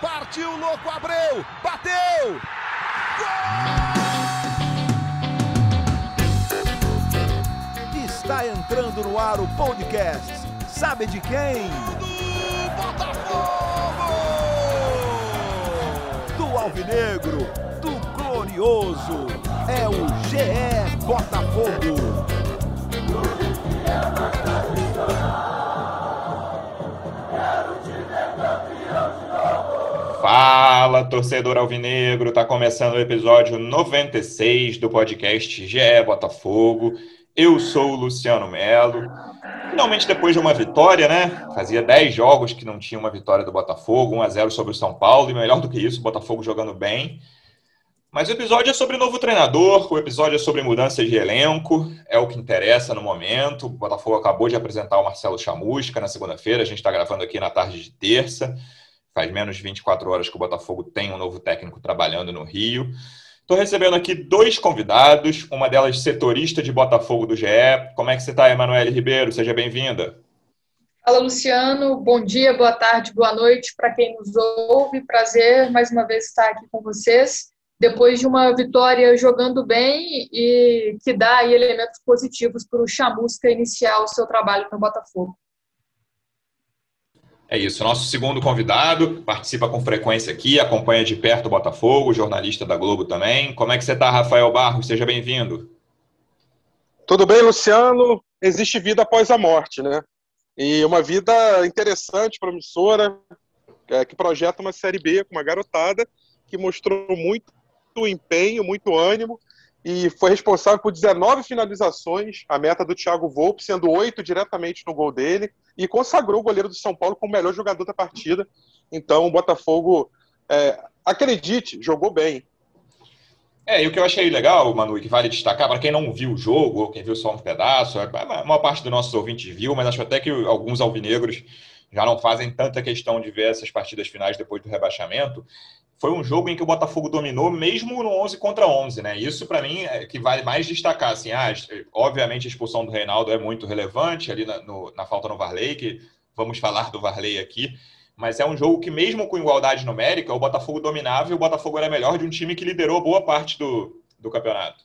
Partiu, louco, Abreu! Bateu! Gol! Está entrando no ar o podcast. Sabe de quem? Do Botafogo! Do Alvinegro, do Glorioso. É o GE Botafogo. Fala, torcedor alvinegro! Tá começando o episódio 96 do podcast GE Botafogo. Eu sou o Luciano Melo. Finalmente, depois de uma vitória, né? Fazia 10 jogos que não tinha uma vitória do Botafogo, 1 a 0 sobre o São Paulo, e melhor do que isso, o Botafogo jogando bem. Mas o episódio é sobre novo treinador, o episódio é sobre mudanças de elenco, é o que interessa no momento. O Botafogo acabou de apresentar o Marcelo Chamusca na segunda-feira, a gente está gravando aqui na tarde de terça. Faz menos de 24 horas que o Botafogo tem um novo técnico trabalhando no Rio. Estou recebendo aqui dois convidados, uma delas setorista de Botafogo do GE. Como é que você está, Emanuele Ribeiro? Seja bem-vinda. Fala, Luciano. Bom dia, boa tarde, boa noite para quem nos ouve. Prazer mais uma vez estar aqui com vocês. Depois de uma vitória jogando bem e que dá elementos positivos para o Chamusca iniciar o seu trabalho no Botafogo. É isso. Nosso segundo convidado participa com frequência aqui, acompanha de perto o Botafogo, jornalista da Globo também. Como é que você está, Rafael Barros? Seja bem-vindo. Tudo bem, Luciano? Existe vida após a morte, né? E uma vida interessante, promissora, é, que projeta uma Série B com uma garotada que mostrou muito empenho, muito ânimo e foi responsável por 19 finalizações, a meta do Thiago Volpe, sendo oito diretamente no gol dele, e consagrou o goleiro do São Paulo como o melhor jogador da partida. Então, o Botafogo, é, acredite, jogou bem. É, e o que eu achei legal, Manu, e que vale destacar, para quem não viu o jogo, ou quem viu só um pedaço, a maior parte dos nossos ouvintes viu, mas acho até que alguns alvinegros já não fazem tanta questão de ver essas partidas finais depois do rebaixamento foi um jogo em que o Botafogo dominou, mesmo no 11 contra 11, né? Isso, para mim, é que vale mais destacar. Assim, ah, obviamente, a expulsão do Reinaldo é muito relevante ali na, no, na falta no Varley, que vamos falar do Varley aqui. Mas é um jogo que, mesmo com igualdade numérica, o Botafogo dominava e o Botafogo era melhor de um time que liderou boa parte do, do campeonato.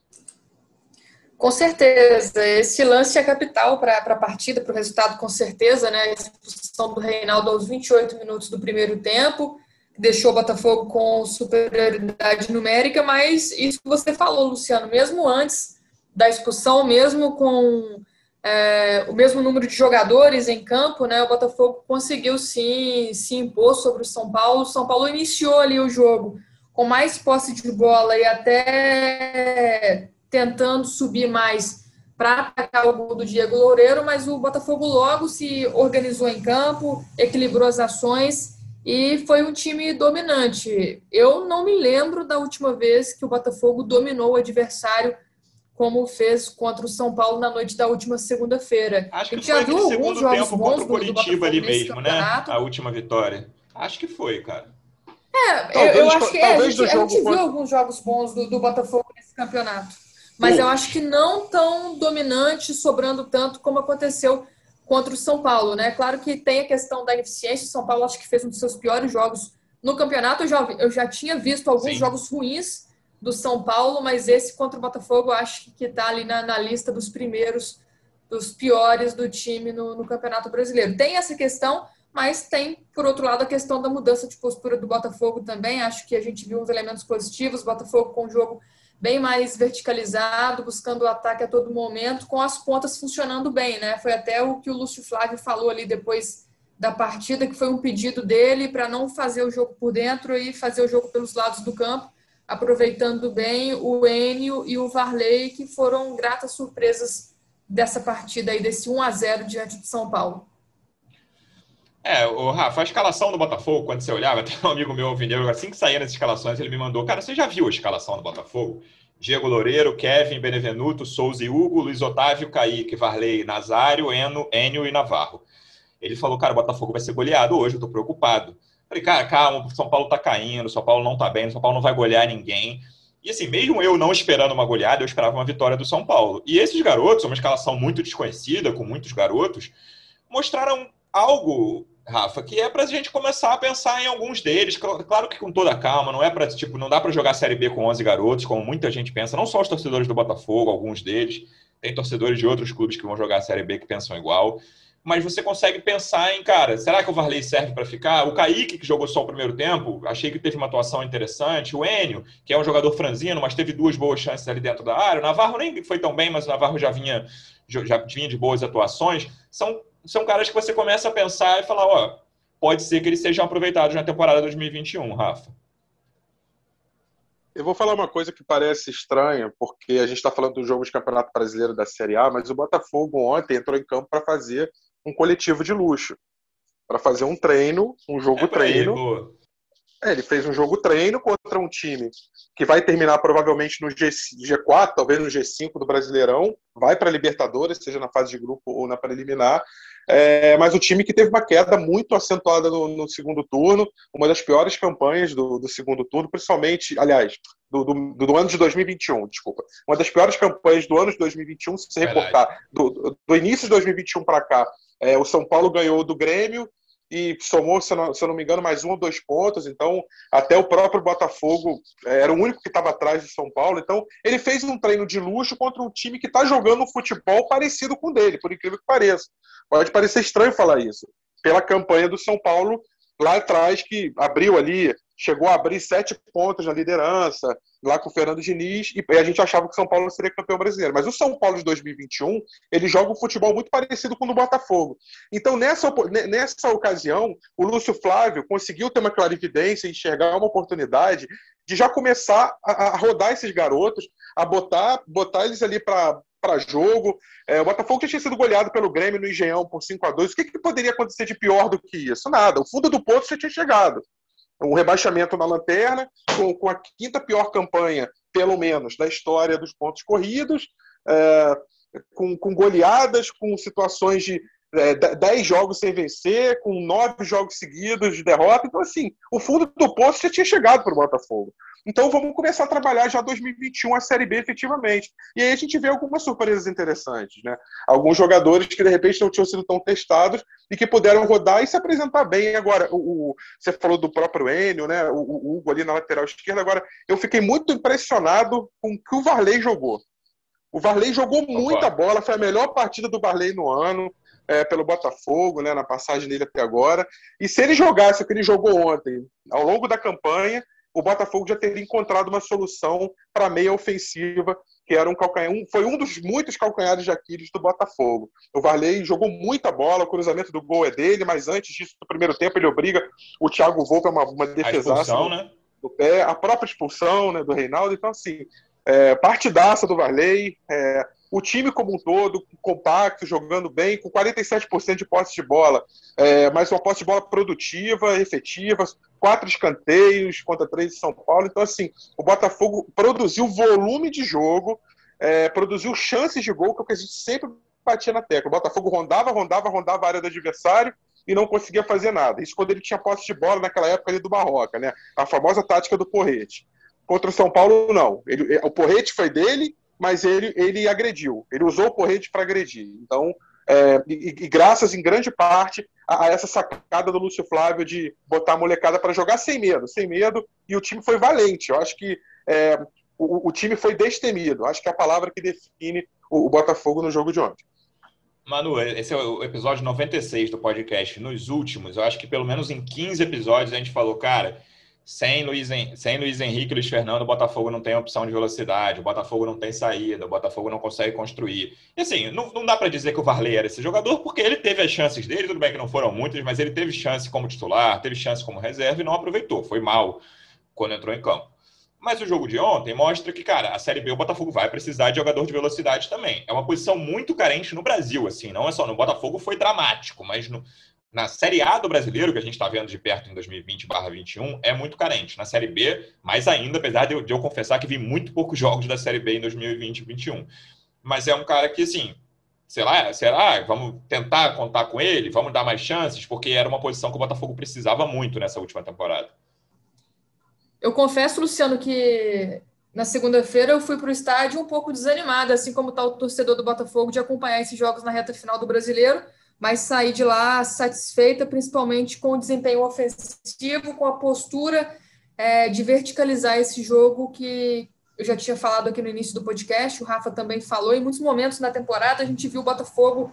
Com certeza. Esse lance é capital para a partida, para o resultado, com certeza, né? A expulsão do Reinaldo aos 28 minutos do primeiro tempo deixou o Botafogo com superioridade numérica, mas isso que você falou, Luciano, mesmo antes da expulsão, mesmo com é, o mesmo número de jogadores em campo, né, o Botafogo conseguiu sim se impor sobre o São Paulo. O São Paulo iniciou ali o jogo com mais posse de bola e até tentando subir mais para atacar o gol do Diego Loureiro, mas o Botafogo logo se organizou em campo, equilibrou as ações e foi um time dominante. Eu não me lembro da última vez que o Botafogo dominou o adversário como fez contra o São Paulo na noite da última segunda-feira. Acho que foi aquele segundo tempo contra o Curitiba ali mesmo, né? A última vitória. Acho que foi, cara. É, talvez, eu, acho que é, a gente, a gente viu alguns jogos bons do, do Botafogo nesse campeonato. Mas Pô. eu acho que não tão dominante, sobrando tanto como aconteceu contra o São Paulo, né? Claro que tem a questão da ineficiência. O São Paulo acho que fez um dos seus piores jogos no campeonato. Eu já, eu já tinha visto alguns Sim. jogos ruins do São Paulo, mas esse contra o Botafogo acho que está ali na, na, lista dos primeiros, dos piores do time no, no Campeonato Brasileiro. Tem essa questão, mas tem, por outro lado, a questão da mudança de postura do Botafogo também. Acho que a gente viu uns elementos positivos. Botafogo com o jogo bem mais verticalizado, buscando o ataque a todo momento, com as pontas funcionando bem, né? Foi até o que o Lúcio Flávio falou ali depois da partida, que foi um pedido dele para não fazer o jogo por dentro e fazer o jogo pelos lados do campo, aproveitando bem o Enio e o Varley, que foram gratas surpresas dessa partida aí, desse 1 a 0 diante do São Paulo. É, o Rafa, a escalação do Botafogo, quando você olhava, até um amigo meu, Vineu, assim que saía nas escalações, ele me mandou, cara, você já viu a escalação do Botafogo? Diego Loureiro, Kevin, Benevenuto, Souza e Hugo, Luiz Otávio, Kaique, Varley, Nazário, Eno, Enio e Navarro. Ele falou, cara, o Botafogo vai ser goleado hoje, eu tô preocupado. Falei, cara, calma, o São Paulo tá caindo, o São Paulo não tá bem, o São Paulo não vai golear ninguém. E assim, mesmo eu não esperando uma goleada, eu esperava uma vitória do São Paulo. E esses garotos, uma escalação muito desconhecida, com muitos garotos, mostraram algo Rafa, que é para a gente começar a pensar em alguns deles. Claro que com toda calma, não é para tipo, não dá para jogar Série B com 11 garotos, como muita gente pensa. Não só os torcedores do Botafogo, alguns deles, tem torcedores de outros clubes que vão jogar a Série B que pensam igual. Mas você consegue pensar em, cara, será que o Varley serve para ficar? O Kaique, que jogou só o primeiro tempo, achei que teve uma atuação interessante. O Enio, que é um jogador franzino, mas teve duas boas chances ali dentro da área. O Navarro nem foi tão bem, mas o Navarro já vinha, já vinha de boas atuações. São são caras que você começa a pensar e falar, ó, pode ser que eles sejam aproveitados na temporada 2021, Rafa. Eu vou falar uma coisa que parece estranha, porque a gente está falando do jogo de Campeonato Brasileiro da Série A, mas o Botafogo ontem entrou em campo para fazer um coletivo de luxo, para fazer um treino, um jogo é treino. É, ele fez um jogo treino contra um time que vai terminar provavelmente no G, G4, talvez no G5 do Brasileirão, vai para a Libertadores, seja na fase de grupo ou na preliminar. É, mas o time que teve uma queda muito acentuada no, no segundo turno, uma das piores campanhas do, do segundo turno, principalmente, aliás, do, do, do, ano de 2021, desculpa. Uma das piores campanhas do ano de 2021, se você reportar, do, do início de 2021 para cá, é, o São Paulo ganhou do Grêmio, e somou, se eu, não, se eu não me engano, mais um ou dois pontos. Então, até o próprio Botafogo é, era o único que estava atrás de São Paulo. Então, ele fez um treino de luxo contra um time que está jogando um futebol parecido com o dele, por incrível que pareça. Pode parecer estranho falar isso. Pela campanha do São Paulo lá atrás, que abriu ali chegou a abrir sete pontos na liderança, lá com o Fernando Diniz, e a gente achava que o São Paulo seria campeão brasileiro. Mas o São Paulo de 2021, ele joga um futebol muito parecido com o do Botafogo. Então, nessa, nessa ocasião, o Lúcio Flávio conseguiu ter uma clarividência enxergar uma oportunidade de já começar a, a rodar esses garotos, a botar, botar eles ali para para jogo. É, o Botafogo já tinha sido goleado pelo Grêmio no Engenhão por 5 a 2 O que, que, poderia acontecer de pior do que isso? Nada. O fundo do poço já tinha chegado um rebaixamento na lanterna, com, com, a quinta pior campanha, pelo menos, da história dos pontos corridos, é, com, com, goleadas, com situações de é, dez jogos sem vencer, com nove jogos seguidos de derrota. Então, assim, o fundo do poço já tinha chegado para o Botafogo. Então, vamos começar a trabalhar já 2021 a Série B efetivamente. E aí a gente vê algumas surpresas interessantes, né? Alguns jogadores que, de repente, não tinham sido tão testados e que puderam rodar e se apresentar bem. Agora, o, o você falou do próprio Enio, né? O, o, Hugo ali na lateral esquerda. Agora, eu fiquei muito impressionado com o que o Varley jogou. O Varley jogou muita bola, foi a melhor partida do Varley no ano é, pelo Botafogo, né, na passagem dele até agora. E se ele jogasse o que ele jogou ontem, ao longo da campanha, o Botafogo já teria encontrado uma solução para a meia ofensiva, que era um calcanhar, um, foi um dos muitos calcanhares de Aquiles do Botafogo. O Varley jogou muita bola, o cruzamento do gol é dele, mas antes disso, no primeiro tempo, ele obriga o Thiago Volpe a uma, uma defesaça do, né? pé, a própria expulsão né, do Reinaldo. Então, assim, é, partidaça do Varley, é, o time como um todo, compacto, jogando bem, com 47% de posse de bola, é, mas uma posse de bola produtiva, efetiva, quatro escanteios contra três de São Paulo. Então, assim, o Botafogo produziu volume de jogo, é, produziu chances de gol, que é o que a gente sempre batia na tecla. O Botafogo rondava, rondava, rondava a área do adversário e não conseguia fazer nada. Isso quando ele tinha posse de bola naquela época ali do Barroca, né? A famosa tática do porrete. Contra o São Paulo, não. Ele, o porrete foi dele, mas ele, ele agrediu. Ele usou o porrete para agredir. Então, é, e, e, graças em grande parte a, a, essa sacada do Lúcio Flávio de botar a molecada para jogar sem medo, sem medo, e o time foi valente. Eu acho que é, o, o, time foi destemido. Acho que é a palavra que define o, o Botafogo no jogo de ontem. Manu, esse é o episódio 96 do podcast. Nos últimos, eu acho que pelo menos em 15 episódios a gente falou, cara, sem Luiz, sem Luiz Henrique e Luiz Fernando, o Botafogo não tem opção de velocidade, o Botafogo não tem saída, o Botafogo não consegue construir. E assim, não, não dá para dizer que o Varley era esse jogador, porque ele teve as chances dele, tudo bem que não foram muitas, mas ele teve chance como titular, teve chance como reserva e não aproveitou. Foi mal quando entrou em campo. Mas o jogo de ontem mostra que, cara, a Série B, o Botafogo vai precisar de jogador de velocidade também. É uma posição muito carente no Brasil, assim, não é só no Botafogo, foi dramático, mas no, na Série A do brasileiro, que a gente está vendo de perto em 2020-21, é muito carente. Na Série B, mais ainda, apesar de eu, de eu, confessar que vi muito poucos jogos da Série B em 2020-21. Mas é um cara que, assim, sei lá, será? Vamos tentar contar com ele? Vamos dar mais chances? Porque era uma posição que o Botafogo precisava muito nessa última temporada. Eu confesso, Luciano, que na segunda-feira eu fui para o estádio um pouco desanimada, assim como está o torcedor do Botafogo, de acompanhar esses jogos na reta final do brasileiro mas saí de lá satisfeita, principalmente com o desempenho ofensivo, com a postura é, de verticalizar esse jogo que eu já tinha falado aqui no início do podcast, o Rafa também falou. Em muitos momentos na temporada a gente viu o Botafogo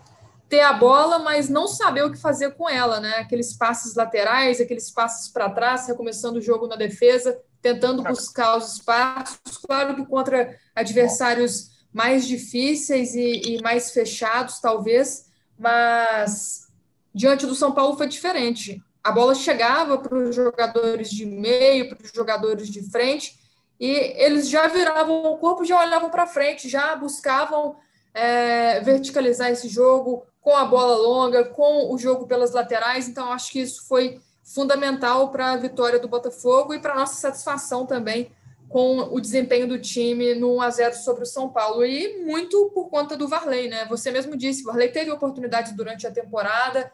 ter a bola, mas não saber o que fazer com ela, né? Aqueles passes laterais, aqueles passes para trás, recomeçando o jogo na defesa, tentando buscar os espaços. Claro que contra adversários mais difíceis e, e mais fechados, talvez, mas diante do São Paulo foi diferente. A bola chegava para os jogadores de meio, para os jogadores de frente, e eles já viravam o corpo, já olhavam para frente, já buscavam é, verticalizar esse jogo com a bola longa, com o jogo pelas laterais. Então, acho que isso foi fundamental para a vitória do Botafogo e para nossa satisfação também com o desempenho do time no 1 a 0 sobre o São Paulo e muito por conta do Varley, né? Você mesmo disse, o Varley teve oportunidade durante a temporada.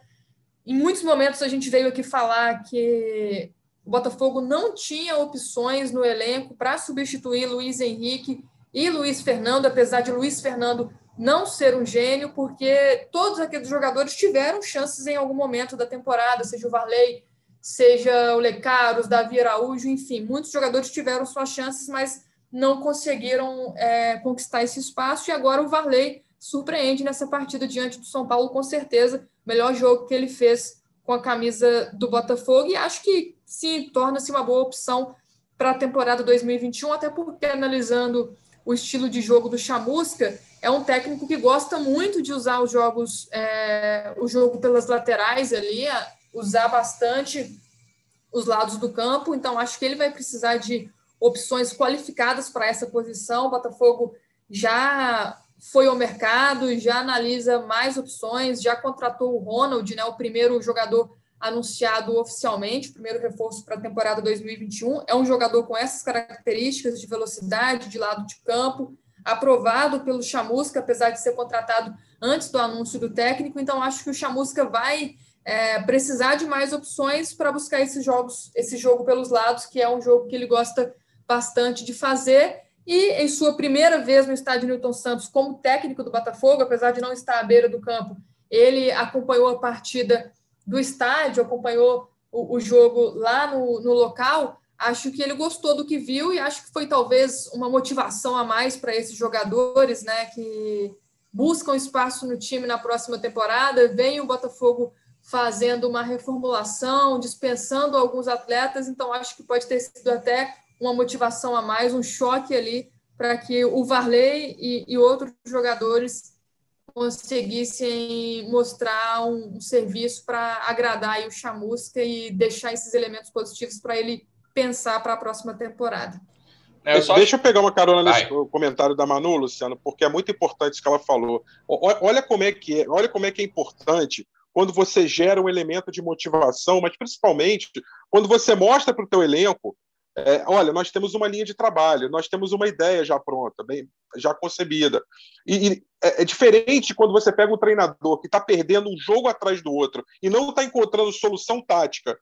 Em muitos momentos a gente veio aqui falar que o Botafogo não tinha opções no elenco para substituir Luiz Henrique e Luiz Fernando, apesar de Luiz Fernando não ser um gênio, porque todos aqueles jogadores tiveram chances em algum momento da temporada, seja o Varley, seja o Lecaros, Davi Araújo, enfim, muitos jogadores tiveram suas chances, mas não conseguiram é, conquistar esse espaço. E agora o Varley surpreende nessa partida diante do São Paulo, com certeza. Melhor jogo que ele fez com a camisa do Botafogo. E acho que sim, torna-se uma boa opção para a temporada 2021, até porque analisando o estilo de jogo do Chamusca, é um técnico que gosta muito de usar os jogos, é, o jogo pelas laterais ali, usar bastante os lados do campo, então acho que ele vai precisar de opções qualificadas para essa posição. O Botafogo já foi ao mercado, já analisa mais opções, já contratou o Ronald, né, o primeiro jogador anunciado oficialmente, o primeiro reforço para a temporada 2021. É um jogador com essas características de velocidade, de lado de campo, aprovado pelo Chamusca, apesar de ser contratado antes do anúncio do técnico. Então, acho que o Chamusca vai é, precisar de mais opções para buscar esses jogos, esse jogo pelos lados, que é um jogo que ele gosta bastante de fazer. E em sua primeira vez no estádio Newton Santos como técnico do Botafogo, apesar de não estar à beira do campo, ele acompanhou a partida do estádio, acompanhou o, o jogo lá no, no local. Acho que ele gostou do que viu e acho que foi talvez uma motivação a mais para esses jogadores, né, que buscam espaço no time na próxima temporada. Vem o Botafogo fazendo uma reformulação, dispensando alguns atletas, então acho que pode ter sido até uma motivação a mais, um choque ali para que o Varley e, e, outros jogadores conseguissem mostrar um, um serviço para agradar o Chamusca e deixar esses elementos positivos para ele pensar para a próxima temporada. É, eu só... Deixa eu pegar uma carona nesse Vai. comentário da Manu, Luciano, porque é muito importante isso que ela falou. Olha como é que é, olha como é que é importante quando você gera um elemento de motivação, mas principalmente quando você mostra para o teu elenco, é, olha, nós temos uma linha de trabalho, nós temos uma ideia já pronta, bem, já concebida. E, e é, é, diferente quando você pega um treinador que está perdendo um jogo atrás do outro e não está encontrando solução tática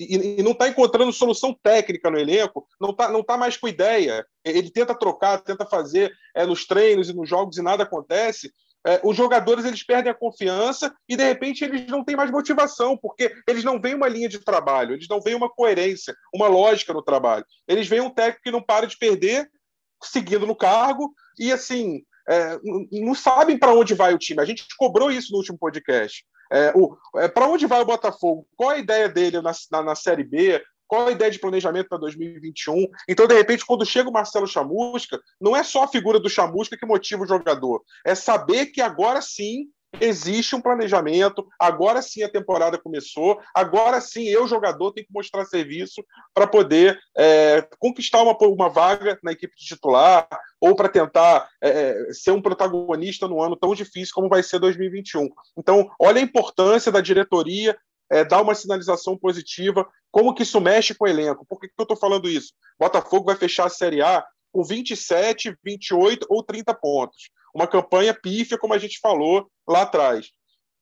e, e, não está encontrando solução técnica no elenco, não está não tá mais com ideia. Ele tenta trocar, tenta fazer é, nos treinos e nos jogos e nada acontece é, os jogadores eles perdem a confiança e de repente eles não têm mais motivação, porque eles não veem uma linha de trabalho, eles não veem uma coerência, uma lógica no trabalho. Eles veem um técnico que não para de perder, seguindo no cargo, e assim, é, não sabem para onde vai o time. A gente cobrou isso no último podcast. É, é, para onde vai o Botafogo? Qual a ideia dele na, na, na Série B? Qual a ideia de planejamento para 2021. Então, de repente, quando chega o Marcelo Chamusca, não é só a figura do Chamusca que motiva o jogador, é saber que agora sim existe um planejamento, agora sim a temporada começou, agora sim eu, jogador, tenho que mostrar serviço para poder é, conquistar uma, uma vaga na equipe titular ou para tentar é, ser um protagonista no ano tão difícil como vai ser 2021. Então, olha a importância da diretoria é, dar uma sinalização positiva. Como que isso mexe com o elenco? Por que, que eu estou falando isso? Botafogo vai fechar a Série A com 27, 28 ou 30 pontos. Uma campanha pífia, como a gente falou lá atrás.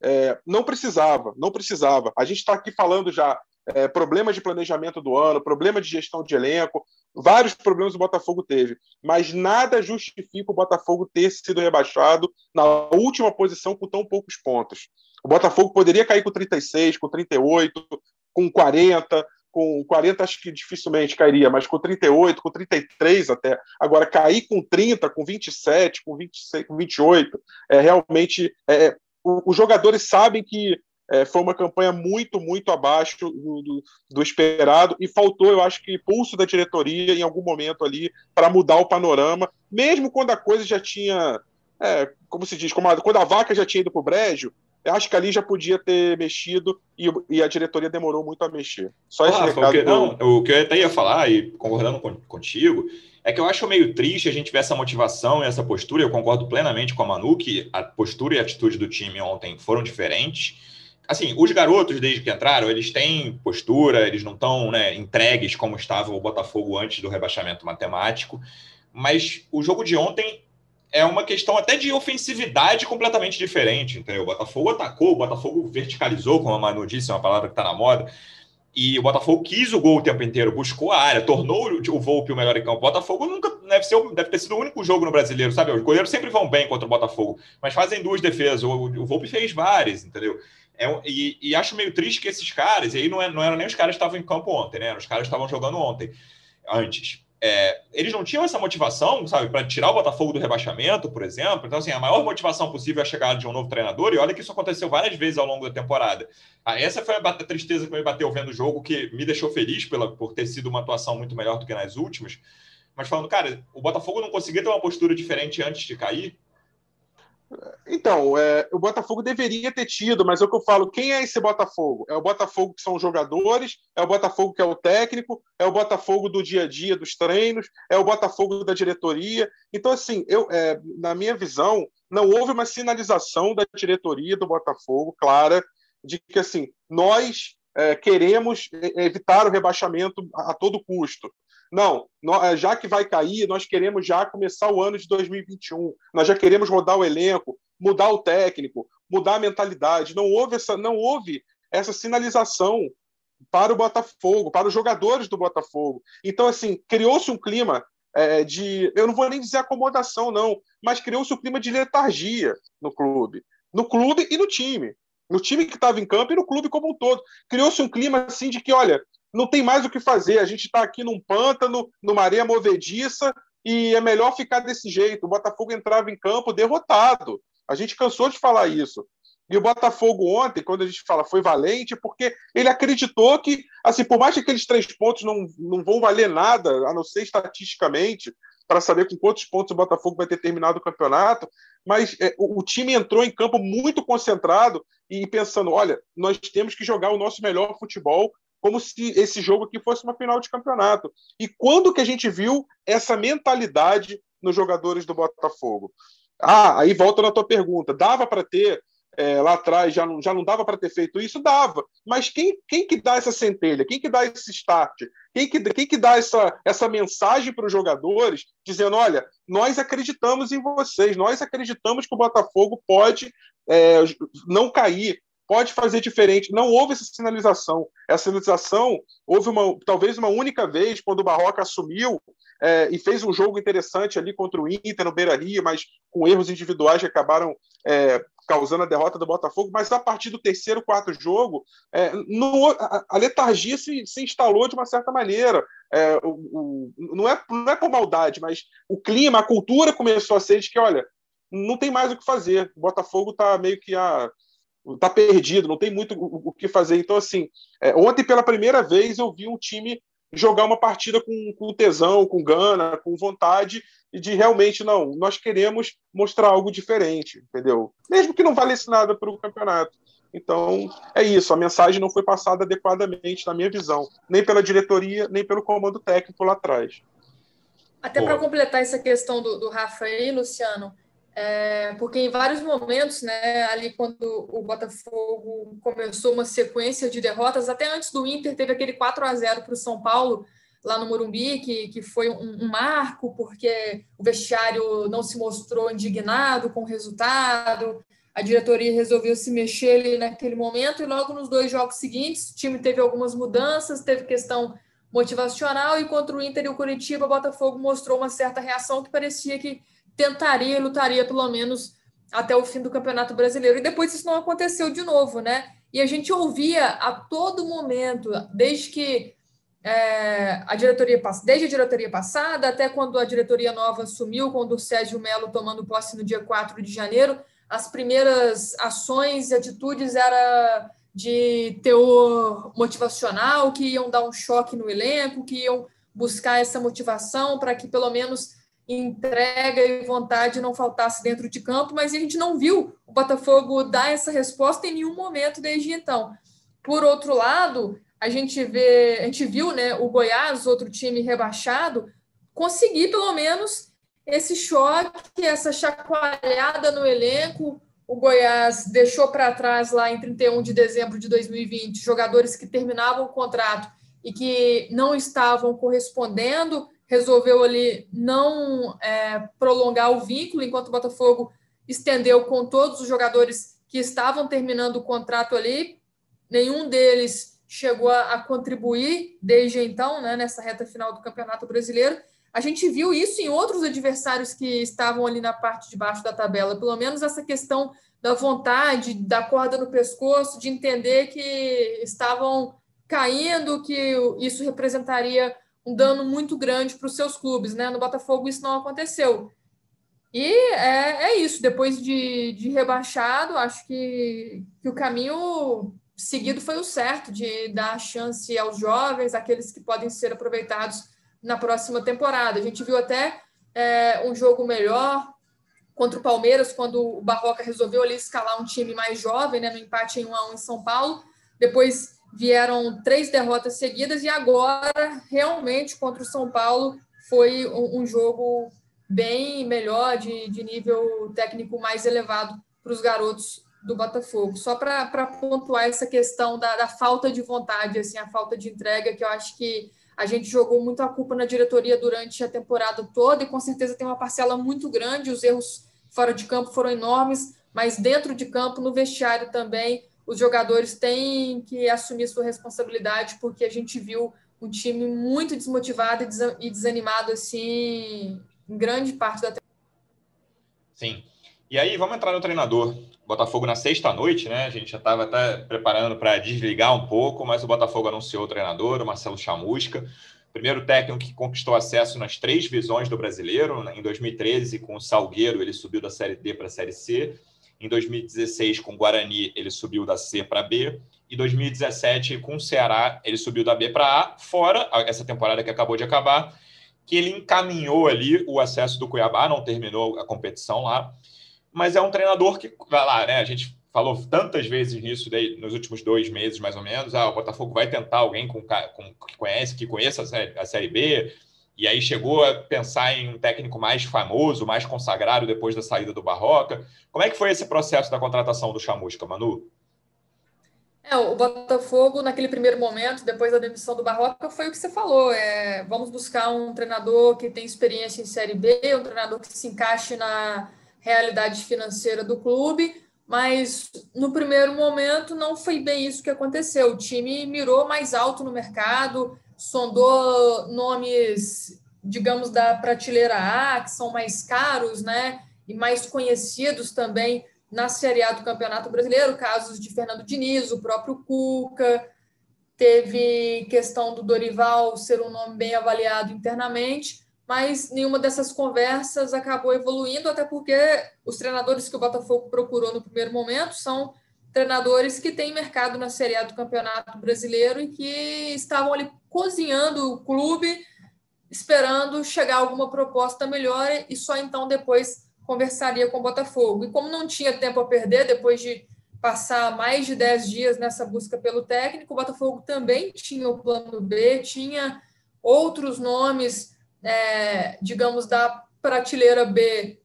É, não precisava, não precisava. A gente está aqui falando já é, problemas de planejamento do ano, problema de gestão de elenco, vários problemas o Botafogo teve, mas nada justifica o Botafogo ter sido rebaixado na última posição com tão poucos pontos. O Botafogo poderia cair com 36, com 38, com 40, com 40 acho que dificilmente cairia, mas com 38, com 33 até. Agora, cair com 30, com 27, com 26, com 28, é realmente. É, é os jogadores sabem que é, foi uma campanha muito, muito abaixo do, do, do, esperado e faltou, eu acho que, pulso da diretoria em algum momento ali para mudar o panorama, mesmo quando a coisa já tinha. É, como se diz, quando a vaca já tinha ido para o brejo, eu acho que ali já podia ter mexido e, e a diretoria demorou muito a mexer. Só esse ah, recado. O que, não, o que eu até ia falar, e concordando com, contigo, é que eu acho meio triste a gente ver essa motivação e essa postura. Eu concordo plenamente com a Manu que a postura e a atitude do time ontem foram diferentes. Assim, os garotos, desde que entraram, eles têm postura, eles não estão né, entregues como estava o Botafogo antes do rebaixamento matemático. Mas o jogo de ontem é uma questão até de ofensividade completamente diferente, entendeu? O Botafogo atacou, o Botafogo verticalizou, como a Manu disse, é uma palavra que está na moda, e o Botafogo quis o gol o tempo inteiro, buscou a área, tornou o Volpe o melhor em campo. O Botafogo nunca deve, ser, deve ter sido o único jogo no brasileiro, sabe? Os goleiros sempre vão bem contra o Botafogo, mas fazem duas defesas. O, Volpe fez várias, entendeu? É, e, e, acho meio triste que esses caras, e aí não, é, não eram nem os caras que estavam em campo ontem, né? Os caras estavam jogando ontem, antes é, eles não tinham essa motivação, sabe, para tirar o Botafogo do rebaixamento, por exemplo. Então, assim, a maior motivação possível é a chegada de um novo treinador, e olha que isso aconteceu várias vezes ao longo da temporada. Ah, essa foi a tristeza que me bateu vendo o jogo, que me deixou feliz pela, por ter sido uma atuação muito melhor do que nas últimas. Mas falando, cara, o Botafogo não conseguia ter uma postura diferente antes de cair, então, é, o Botafogo deveria ter tido, mas é o que eu falo: quem é esse Botafogo? É o Botafogo que são os jogadores, é o Botafogo que é o técnico, é o Botafogo do dia a dia dos treinos, é o Botafogo da diretoria. Então, assim, eu, é, na minha visão, não houve uma sinalização da diretoria do Botafogo clara de que assim nós é, queremos evitar o rebaixamento a, a todo custo. Não, é, já que vai cair, nós queremos já começar o ano de 2021. Nós já queremos rodar o elenco, mudar o técnico, mudar a mentalidade. Não houve essa, não houve essa sinalização para o Botafogo, para os jogadores do Botafogo. Então, assim, criou-se um clima é, de, eu não vou nem dizer acomodação, não, mas criou-se um clima de letargia no clube, no clube e no time, no time que estava em campo e no clube como um todo. Criou-se um clima assim de que, olha, não tem mais o que fazer. A gente está aqui num pântano, numa areia movediça, e é melhor ficar desse jeito. O Botafogo entrava em campo derrotado. A gente cansou de falar isso. E o Botafogo ontem, quando a gente fala foi valente, porque ele acreditou que, assim, por mais que aqueles três pontos não, não vão valer nada, a não ser estatisticamente, para saber com quantos pontos o Botafogo vai ter terminado o campeonato, mas é, o, o, time entrou em campo muito concentrado e pensando: olha, nós temos que jogar o nosso melhor futebol como se esse jogo aqui fosse uma final de campeonato. E quando que a gente viu essa mentalidade nos jogadores do Botafogo? Ah, aí volta na tua pergunta. Dava para ter é, lá atrás, já não, já não dava para ter feito isso? Dava. Mas quem, quem que dá essa centelha? Quem que dá esse start? Quem que, quem que dá essa, essa mensagem para os jogadores, dizendo: olha, nós acreditamos em vocês, nós acreditamos que o Botafogo pode é, não cair, pode fazer diferente. Não houve essa sinalização. Essa sinalização houve uma, talvez uma única vez quando o Barroca assumiu é, e fez um jogo interessante ali contra o Inter no Beira Rio, mas com erros individuais que acabaram é, causando a derrota do Botafogo. Mas a partir do terceiro, quarto jogo, é, a, a, letargia se, se, instalou de uma certa maneira. É, o, o, não, é, não é por maldade, mas o clima, a cultura começou a ser de que, olha, não tem mais o que fazer. O Botafogo está meio que a está perdido, não tem muito o, o que fazer. Então, assim, é, ontem pela primeira vez eu vi um time jogar uma partida com, com tesão, com gana, com vontade e de realmente não, nós queremos mostrar algo diferente, entendeu? Mesmo que não valesse nada para o campeonato. Então, é isso, a mensagem não foi passada adequadamente, na minha visão, nem pela diretoria, nem pelo comando técnico lá atrás. Até para completar essa questão do, do Rafa aí, Luciano, é, porque em vários momentos, né, ali quando o Botafogo começou uma sequência de derrotas, até antes do Inter, teve aquele 4 a 0 para o São Paulo, lá no Morumbi, que, que foi um, um, marco, porque o vestiário não se mostrou indignado com o resultado, a diretoria resolveu se mexer ali naquele momento, e logo nos dois jogos seguintes, o time teve algumas mudanças, teve questão motivacional, e contra o Inter e o Curitiba, o Botafogo mostrou uma certa reação que parecia que tentaria e lutaria pelo menos até o fim do Campeonato Brasileiro. E depois isso não aconteceu de novo, né? E a gente ouvia a todo momento, desde que é, a diretoria desde a diretoria passada até quando a diretoria nova assumiu, quando o Sérgio Melo tomando posse no dia 4 de janeiro, as primeiras ações e atitudes era de teor motivacional, que iam dar um choque no elenco, que iam buscar essa motivação para que pelo menos entrega e vontade não faltasse dentro de campo, mas a gente não viu o Botafogo dar essa resposta em nenhum momento desde então. Por outro lado, a gente vê, a gente viu, né, o Goiás, outro time rebaixado, conseguir pelo menos esse choque, essa chacoalhada no elenco. O Goiás deixou para trás lá em 31 de dezembro de 2020 jogadores que terminavam o contrato e que não estavam correspondendo resolveu ali não é, prolongar o vínculo, enquanto o Botafogo estendeu com todos os jogadores que estavam terminando o contrato ali. Nenhum deles chegou a, a contribuir desde então, né, nessa reta final do Campeonato Brasileiro. A gente viu isso em outros adversários que estavam ali na parte de baixo da tabela, pelo menos essa questão da vontade, da corda no pescoço, de entender que estavam caindo, que isso representaria um dano muito grande para os seus clubes, né? No Botafogo isso não aconteceu. E é, é isso, depois de, de rebaixado, acho que, que o caminho seguido foi o certo, de dar chance aos jovens, aqueles que podem ser aproveitados na próxima temporada. A gente viu até é, um jogo melhor contra o Palmeiras, quando o Barroca resolveu ali escalar um time mais jovem, né, no empate em 1 a 1 em São Paulo. Depois vieram três derrotas seguidas e agora realmente contra o São Paulo foi um, jogo bem melhor, de, de nível técnico mais elevado para os garotos do Botafogo. Só para pontuar essa questão da, da, falta de vontade, assim, a falta de entrega, que eu acho que a gente jogou muito a culpa na diretoria durante a temporada toda e com certeza tem uma parcela muito grande. Os erros fora de campo foram enormes, mas dentro de campo, no vestiário também, os jogadores têm que assumir sua responsabilidade, porque a gente viu um time muito desmotivado e desanimado, assim, em grande parte da. Sim. E aí, vamos entrar no treinador. Botafogo na sexta-noite, né? A gente já estava até preparando para desligar um pouco, mas o Botafogo anunciou o treinador, o Marcelo Chamusca. Primeiro técnico que conquistou acesso nas três visões do brasileiro. Em 2013, com o Salgueiro, ele subiu da Série D para a Série C. Em 2016, com o Guarani, ele subiu da C para B. Em 2017, com o Ceará, ele subiu da B para A, fora essa temporada que acabou de acabar, que ele encaminhou ali o acesso do Cuiabá, não terminou a competição lá. Mas é um treinador que, vai lá, né? A gente falou tantas vezes nisso daí, nos últimos dois meses, mais ou menos. Ah, o Botafogo vai tentar alguém com, com que conhece, que conheça a série, a série B e aí chegou a pensar em um técnico mais famoso, mais consagrado depois da saída do Barroca. Como é que foi esse processo da contratação do Chamusca, Manu? É, o Botafogo, naquele primeiro momento, depois da demissão do Barroca, foi o que você falou. É, vamos buscar um treinador que tem experiência em Série B, um treinador que se encaixe na realidade financeira do clube, mas no primeiro momento não foi bem isso que aconteceu. O time mirou mais alto no mercado, sondou nomes, digamos, da prateleira A, que são mais caros, né? E mais conhecidos também na Série A do Campeonato Brasileiro, casos de Fernando Diniz, o próprio Cuca, teve questão do Dorival ser um nome bem avaliado internamente, mas nenhuma dessas conversas acabou evoluindo, até porque os treinadores que o Botafogo procurou no primeiro momento são treinadores que têm mercado na Série A do Campeonato Brasileiro e que estavam ali cozinhando o clube, esperando chegar alguma proposta melhor e só então depois conversaria com o Botafogo. E como não tinha tempo a perder, depois de passar mais de 10 dias nessa busca pelo técnico, o Botafogo também tinha o plano B, tinha outros nomes, é, digamos, da prateleira B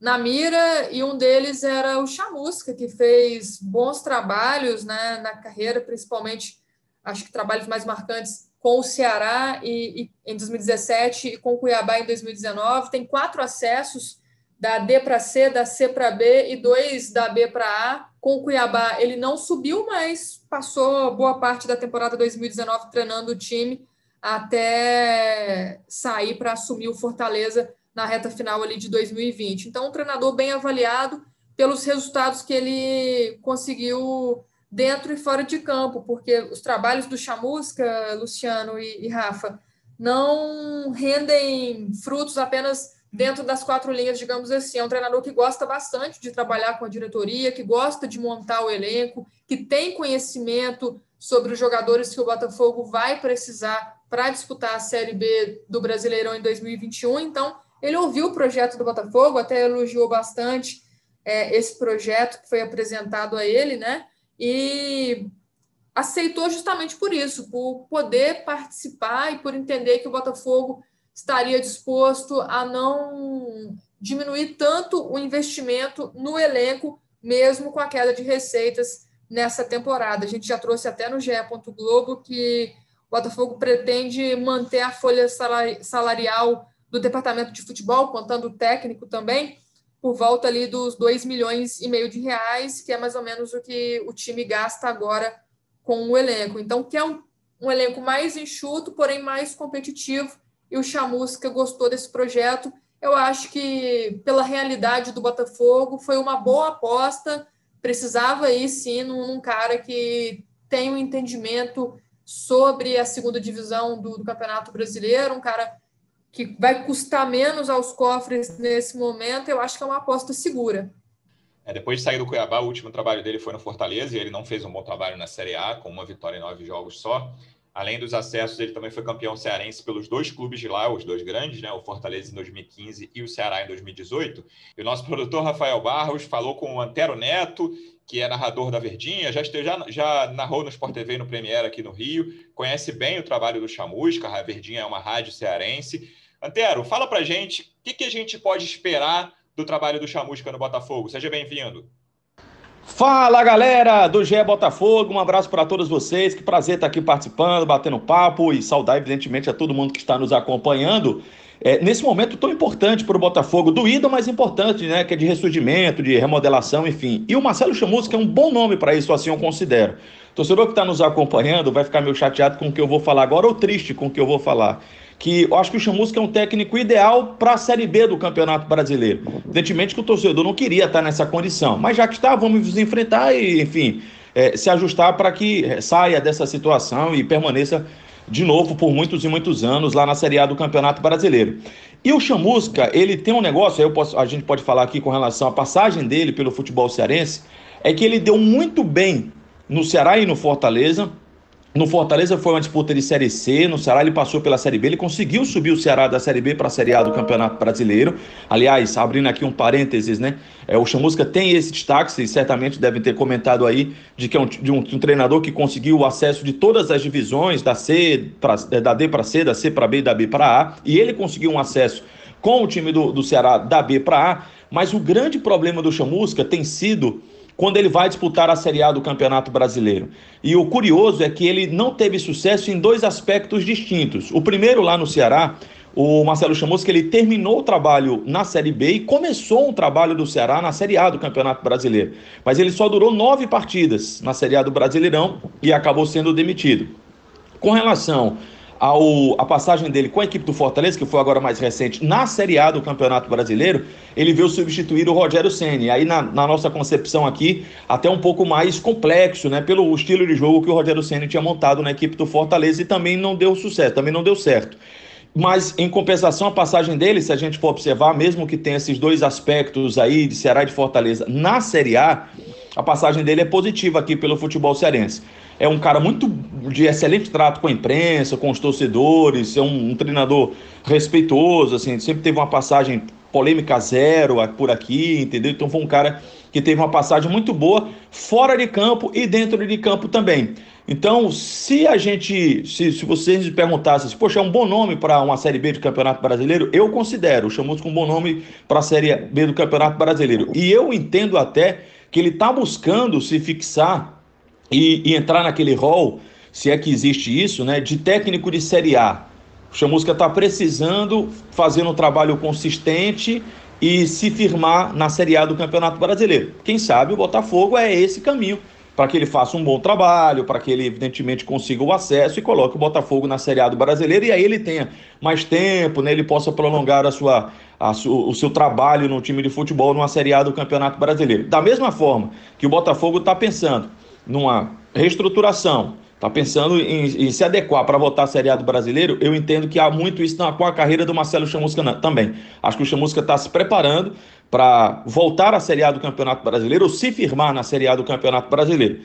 na mira, e um deles era o Chamusca, que fez bons trabalhos né, na carreira, principalmente, acho que trabalhos mais marcantes com o Ceará e, e, em 2017 e com o Cuiabá em 2019. Tem quatro acessos da D para C, da C para B e dois da B para A. Com o Cuiabá, ele não subiu, mas passou boa parte da temporada 2019 treinando o time até sair para assumir o Fortaleza na reta final ali de 2020. Então, um treinador bem avaliado, pelos resultados que ele conseguiu dentro e fora de campo, porque os trabalhos do Chamusca, Luciano e, e Rafa, não rendem frutos apenas dentro das quatro linhas, digamos assim. É um treinador que gosta bastante de trabalhar com a diretoria, que gosta de montar o elenco, que tem conhecimento sobre os jogadores que o Botafogo vai precisar para disputar a Série B do Brasileirão em 2021. Então, ele ouviu o projeto do Botafogo, até elogiou bastante é, esse projeto que foi apresentado a ele, né? E aceitou justamente por isso, por poder participar e por entender que o Botafogo estaria disposto a não diminuir tanto o investimento no elenco, mesmo com a queda de receitas nessa temporada. A gente já trouxe até no GE. Globo que o Botafogo pretende manter a folha salarial do departamento de futebol, contando o técnico também, por volta ali dos 2 milhões e meio de reais, que é mais ou menos o que o time gasta agora com o elenco. Então, que é um, um elenco mais enxuto, porém mais competitivo, e o Chamusca gostou desse projeto. Eu acho que, pela realidade do Botafogo, foi uma boa aposta. Precisava ir, sim, num, num cara que tem um entendimento sobre a segunda divisão do, do Campeonato Brasileiro, um cara que vai custar menos aos cofres nesse momento, eu acho que é uma aposta segura. É, depois de sair do Cuiabá, o último trabalho dele foi no Fortaleza e ele não fez um bom trabalho na Série A, com uma vitória em nove jogos só. Além dos acessos, ele também foi campeão cearense pelos dois clubes de lá, os dois grandes, né? O Fortaleza em 2015 e o Ceará em 2018. E o nosso produtor Rafael Barros falou com o Antero Neto, que é narrador da Verdinha, já, já, já narrou no Sport TV no Premiere aqui no Rio, conhece bem o trabalho do Chamusca, a Verdinha é uma rádio cearense. Antero, fala pra gente o que, que a gente pode esperar do trabalho do Chamusca no Botafogo. Seja bem-vindo. Fala galera do GE Botafogo, um abraço para todos vocês, que prazer estar aqui participando, batendo papo e saudar evidentemente a todo mundo que está nos acompanhando. É, nesse momento tão importante para o Botafogo, doído, mas importante, né? Que é de ressurgimento, de remodelação, enfim. E o Marcelo Chamusca é um bom nome para isso, assim eu considero. O torcedor que está nos acompanhando vai ficar meio chateado com o que eu vou falar agora ou triste com o que eu vou falar que eu acho que o Chamusca é um técnico ideal para a Série B do Campeonato Brasileiro. Evidentemente que o torcedor não queria estar nessa condição, mas já que está, vamos nos enfrentar e, enfim, é, se ajustar para que saia dessa situação e permaneça de novo por muitos e muitos anos lá na Série A do Campeonato Brasileiro. E o Chamusca, ele tem um negócio, aí posso, a gente pode falar aqui com relação à passagem dele pelo futebol cearense, é que ele deu muito bem no Ceará e no Fortaleza, no Fortaleza foi uma disputa de Série C, no Ceará ele passou pela Série B, ele conseguiu subir o Ceará da Série B para a Série A do Campeonato Brasileiro. Aliás, abrindo aqui um parênteses, né? É, o Chamusca tem esse destaque, vocês certamente devem ter comentado aí, de que é um, de um, de um treinador que conseguiu o acesso de todas as divisões, da C, pra, é, da D para C, da C para B e da B para A, e ele conseguiu um acesso com o time do, do Ceará da B para A, mas o grande problema do Chamusca tem sido quando ele vai disputar a Série A do Campeonato Brasileiro. E o curioso é que ele não teve sucesso em dois aspectos distintos. O primeiro, lá no Ceará, o Marcelo que ele terminou o trabalho na Série B e começou um trabalho do Ceará na Série A do Campeonato Brasileiro. Mas ele só durou nove partidas na Série A do Brasileirão e acabou sendo demitido. Com relação ao, a passagem dele com a equipe do Fortaleza, que foi agora mais recente, na Série A do Campeonato Brasileiro, ele veio substituir o Rogério Senni. Aí, na, na, nossa concepção aqui, até um pouco mais complexo, né? Pelo estilo de jogo que o Rogério Senni tinha montado na equipe do Fortaleza e também não deu sucesso, também não deu certo. Mas, em compensação, a passagem dele, se a gente for observar, mesmo que tenha esses dois aspectos aí de Ceará e de Fortaleza na Série A, a passagem dele é positiva aqui pelo futebol cearense é um cara muito de excelente trato com a imprensa, com os torcedores, é um, um treinador respeitoso, assim, sempre teve uma passagem polêmica zero por aqui, entendeu? Então foi um cara que teve uma passagem muito boa fora de campo e dentro de campo também. Então, se a gente, se, se vocês me perguntassem, poxa, é um bom nome para uma Série B do Campeonato Brasileiro, eu considero o Chamusco um bom nome para a Série B do Campeonato Brasileiro. E eu entendo até que ele está buscando se fixar e, e entrar naquele rol, se é que existe isso, né, de técnico de Série A. O Chamusca está precisando fazer um trabalho consistente e se firmar na Série A do Campeonato Brasileiro. Quem sabe o Botafogo é esse caminho para que ele faça um bom trabalho, para que ele, evidentemente, consiga o acesso e coloque o Botafogo na Série A do Brasileiro e aí ele tenha mais tempo, né? ele possa prolongar a sua, a su, o seu trabalho no time de futebol numa Série A do Campeonato Brasileiro. Da mesma forma que o Botafogo está pensando numa reestruturação, está pensando em, em, se adequar para voltar à Série A do Brasileiro, eu entendo que há muito isso na, com a carreira do Marcelo Chamusca também. Acho que o Chamusca está se preparando para voltar à Série A do Campeonato Brasileiro ou se firmar na Série A do Campeonato Brasileiro.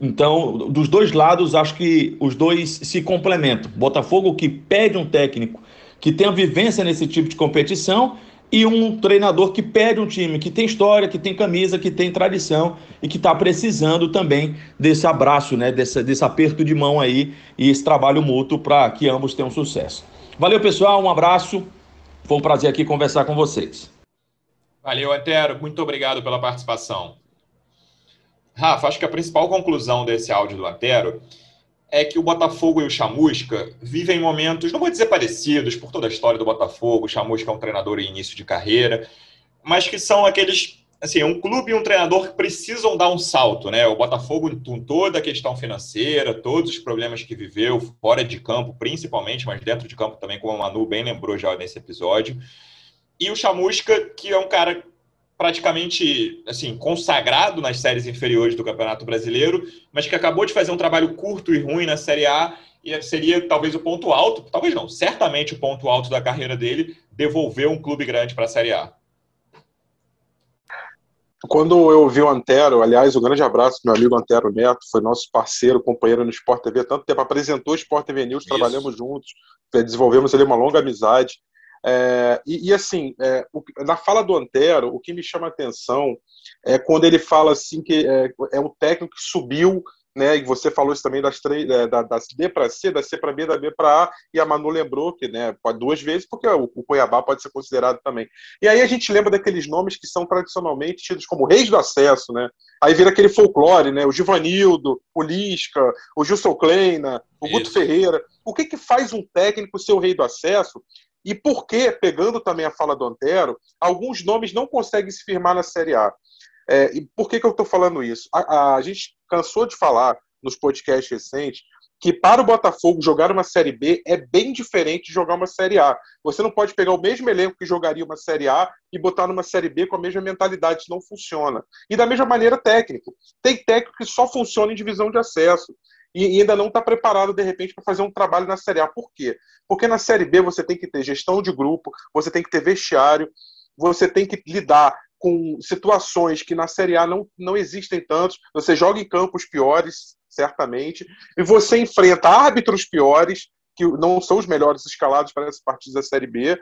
Então, dos dois lados, acho que os dois se complementam. Botafogo que pede um técnico que tenha vivência nesse tipo de competição e um treinador que pede um time que tem história, que tem camisa, que tem tradição e que está precisando também desse abraço, né, desse, desse aperto de mão aí e esse trabalho mútuo para que ambos tenham sucesso. Valeu, pessoal, um abraço. Foi um prazer aqui conversar com vocês. Valeu, Antero. Muito obrigado pela participação. Rafa, acho que a principal conclusão desse áudio do Antero é que o Botafogo e o Chamusca vivem momentos, não vou dizer parecidos, por toda a história do Botafogo. O Chamusca é um treinador em início de carreira, mas que são aqueles. Assim, um clube e um treinador que precisam dar um salto, né? O Botafogo, com toda a questão financeira, todos os problemas que viveu, fora de campo, principalmente, mas dentro de campo também, como o Manu bem lembrou já nesse episódio. E o Chamusca, que é um cara praticamente assim consagrado nas séries inferiores do Campeonato Brasileiro, mas que acabou de fazer um trabalho curto e ruim na Série A e seria talvez o ponto alto, talvez não, certamente o ponto alto da carreira dele, devolver um clube grande para a Série A. Quando eu vi o Antero, aliás, um grande abraço meu amigo Antero Neto, foi nosso parceiro, companheiro no Sport TV, tanto tempo apresentou o Sport TV News, Isso. trabalhamos juntos, desenvolvemos ali uma longa amizade. É, e, e, assim, é, o, na fala do Antero, o que me chama a atenção é quando ele fala assim que é, é um técnico que subiu, né? E você falou isso também das três, é, da, das D para C, da C para B, da B para A, e a Manu lembrou que, né? Duas vezes, porque o, o Cuiabá pode ser considerado também. E aí a gente lembra daqueles nomes que são tradicionalmente tidos como reis do acesso, né? Aí vira aquele folclore, né? O Givanildo, o Lisca, o Gilson Kleina, o Guto Ferreira. O que que faz um técnico ser o rei do acesso e por que, pegando também a fala do Antero, alguns nomes não conseguem se firmar na Série A. É, e por que, que eu estou falando isso? A, a, a, gente cansou de falar nos podcasts recentes que para o Botafogo jogar uma Série B é bem diferente de jogar uma Série A. Você não pode pegar o mesmo elenco que jogaria uma Série A e botar numa Série B com a mesma mentalidade, não funciona. E da mesma maneira, técnico. Tem técnico que só funciona em divisão de acesso e ainda não está preparado, de repente, para fazer um trabalho na Série A. Por quê? Porque na Série B você tem que ter gestão de grupo, você tem que ter vestiário, você tem que lidar com situações que na Série A não, não existem tantos. Você joga em campos piores, certamente, e você enfrenta árbitros piores, que não são os melhores escalados para essas partidas da Série B.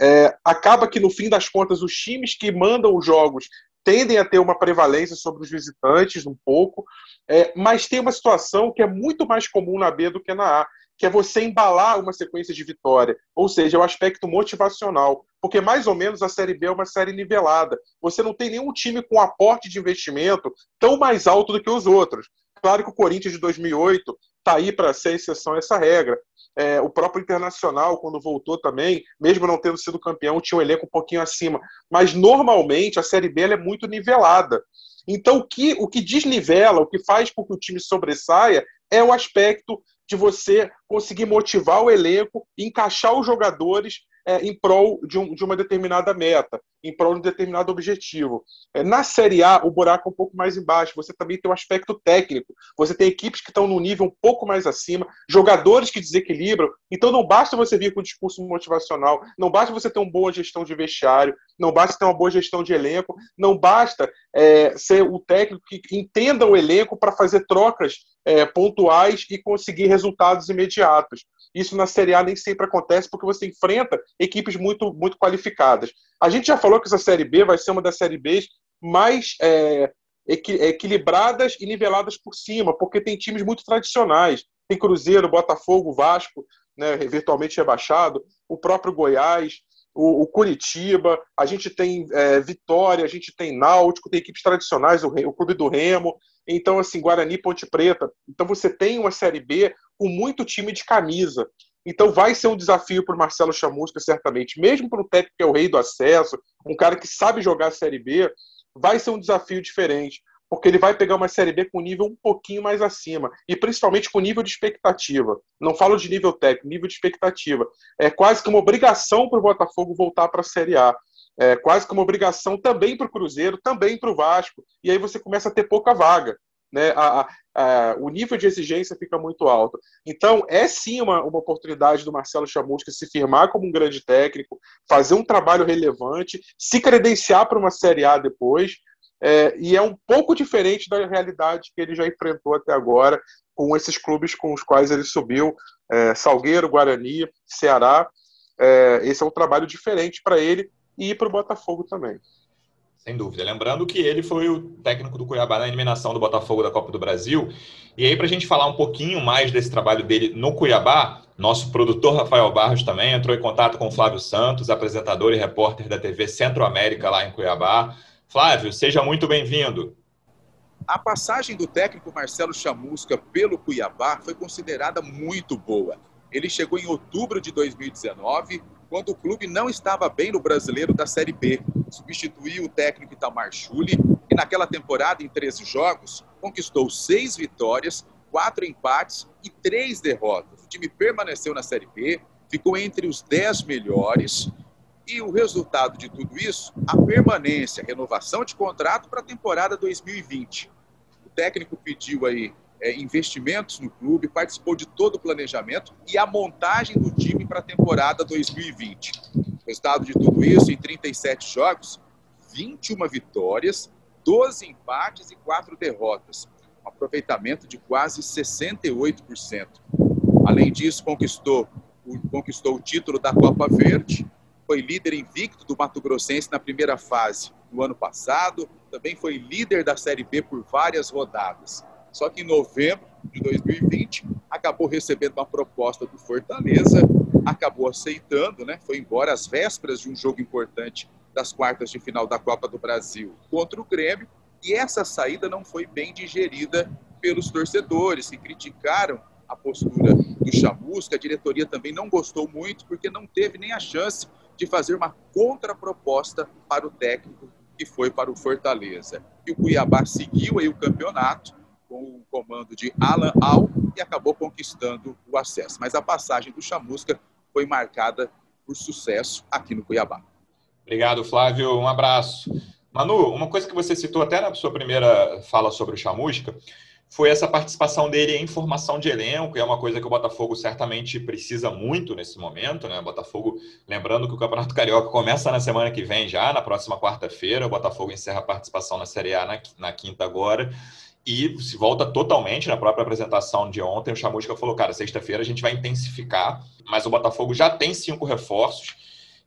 É, acaba que, no fim das contas, os times que mandam os jogos tendem a ter uma prevalência sobre os visitantes, um pouco, é, mas tem uma situação que é muito mais comum na B do que na A, que é você embalar uma sequência de vitória, ou seja, é o aspecto motivacional, porque mais ou menos a Série B é uma série nivelada. Você não tem nenhum time com aporte de investimento tão mais alto do que os outros. Claro que o Corinthians de 2008 está aí para ser exceção a essa regra, é, o próprio Internacional, quando voltou também, mesmo não tendo sido campeão, tinha um elenco um pouquinho acima. Mas normalmente a Série B é muito nivelada. Então, o que, o que desnivela, o que faz com que o time sobressaia, é o aspecto de você conseguir motivar o elenco, encaixar os jogadores é, em prol de, um, de, uma determinada meta, em prol de um determinado objetivo. É, na Série A, o buraco é um pouco mais embaixo. Você também tem um aspecto técnico. Você tem equipes que estão no nível um pouco mais acima, jogadores que desequilibram. Então não basta você vir com um discurso motivacional, não basta você ter uma boa gestão de vestiário, não basta ter uma boa gestão de elenco, não basta é, ser o técnico que entenda o elenco para fazer trocas é, pontuais e conseguir resultados imediatos. Isso na Série A nem sempre acontece porque você enfrenta equipes muito, muito qualificadas. A gente já falou que essa Série B vai ser uma das Série Bs mais é, equilibradas e niveladas por cima, porque tem times muito tradicionais. Tem Cruzeiro, Botafogo, Vasco, né, virtualmente rebaixado, o próprio Goiás, o, o Curitiba, a gente tem é, Vitória, a gente tem Náutico, tem equipes tradicionais, o, o Clube do Remo, então, assim, Guarani Ponte Preta. Então, você tem uma Série B com muito time de camisa. Então, vai ser um desafio para o Marcelo Chamusca, certamente. Mesmo para o técnico que é o rei do acesso, um cara que sabe jogar a Série B, vai ser um desafio diferente. Porque ele vai pegar uma Série B com nível um pouquinho mais acima, e principalmente com nível de expectativa. Não falo de nível técnico, nível de expectativa. É quase que uma obrigação para o Botafogo voltar para a Série A. É quase que uma obrigação também para o Cruzeiro, também para o Vasco, e aí você começa a ter pouca vaga. Né? A, a, a, o nível de exigência fica muito alto. Então, é sim uma, uma oportunidade do Marcelo Chamusca se firmar como um grande técnico, fazer um trabalho relevante, se credenciar para uma Série A depois, é, e é um pouco diferente da realidade que ele já enfrentou até agora com esses clubes com os quais ele subiu, é, Salgueiro, Guarani, Ceará. É, esse é um trabalho diferente para ele e para o Botafogo também. Sem dúvida. Lembrando que ele foi o técnico do Cuiabá na eliminação do Botafogo da Copa do Brasil. E aí, para a gente falar um pouquinho mais desse trabalho dele no Cuiabá, nosso produtor Rafael Barros também entrou em contato com o Flávio Santos, apresentador e repórter da TV Centro-América lá em Cuiabá. Flávio, seja muito bem-vindo. A passagem do técnico Marcelo Chamusca pelo Cuiabá foi considerada muito boa. Ele chegou em outubro de 2019, quando o clube não estava bem no brasileiro da Série B. Substituiu o técnico Itamar Chuli e naquela temporada, em 13 jogos, conquistou seis vitórias, quatro empates e três derrotas. O time permaneceu na Série B, ficou entre os dez melhores e o resultado de tudo isso, a permanência, a renovação de contrato para a temporada 2020. O técnico pediu aí é, investimentos no clube, participou de todo o planejamento e a montagem do time para a temporada 2020. Resultado de tudo isso, em 37 jogos, 21 vitórias, 12 empates e 4 derrotas. Um aproveitamento de quase 68%. Além disso, conquistou, conquistou o título da Copa Verde, foi líder invicto do Mato Grossense na primeira fase no ano passado, também foi líder da Série B por várias rodadas. Só que em novembro de 2020 acabou recebendo uma proposta do Fortaleza, acabou aceitando, né? Foi embora às vésperas de um jogo importante das quartas de final da Copa do Brasil contra o Grêmio, e essa saída não foi bem digerida pelos torcedores que criticaram a postura do Chamusca. A diretoria também não gostou muito porque não teve nem a chance de fazer uma contraproposta para o técnico que foi para o Fortaleza. E o Cuiabá seguiu aí o campeonato com o comando de Alan Al e acabou conquistando o acesso. Mas a passagem do Chamusca foi marcada por sucesso aqui no Cuiabá. Obrigado, Flávio. Um abraço. Manu, uma coisa que você citou até na sua primeira fala sobre o Chamusca foi essa participação dele em formação de elenco, e é uma coisa que o Botafogo certamente precisa muito nesse momento, né? O Botafogo, lembrando que o Campeonato Carioca começa na semana que vem já, na próxima quarta-feira, o Botafogo encerra a participação na Série A na, na quinta agora, e se volta totalmente na própria apresentação de ontem. O Chamusca falou, cara, sexta-feira a gente vai intensificar, mas o Botafogo já tem cinco reforços.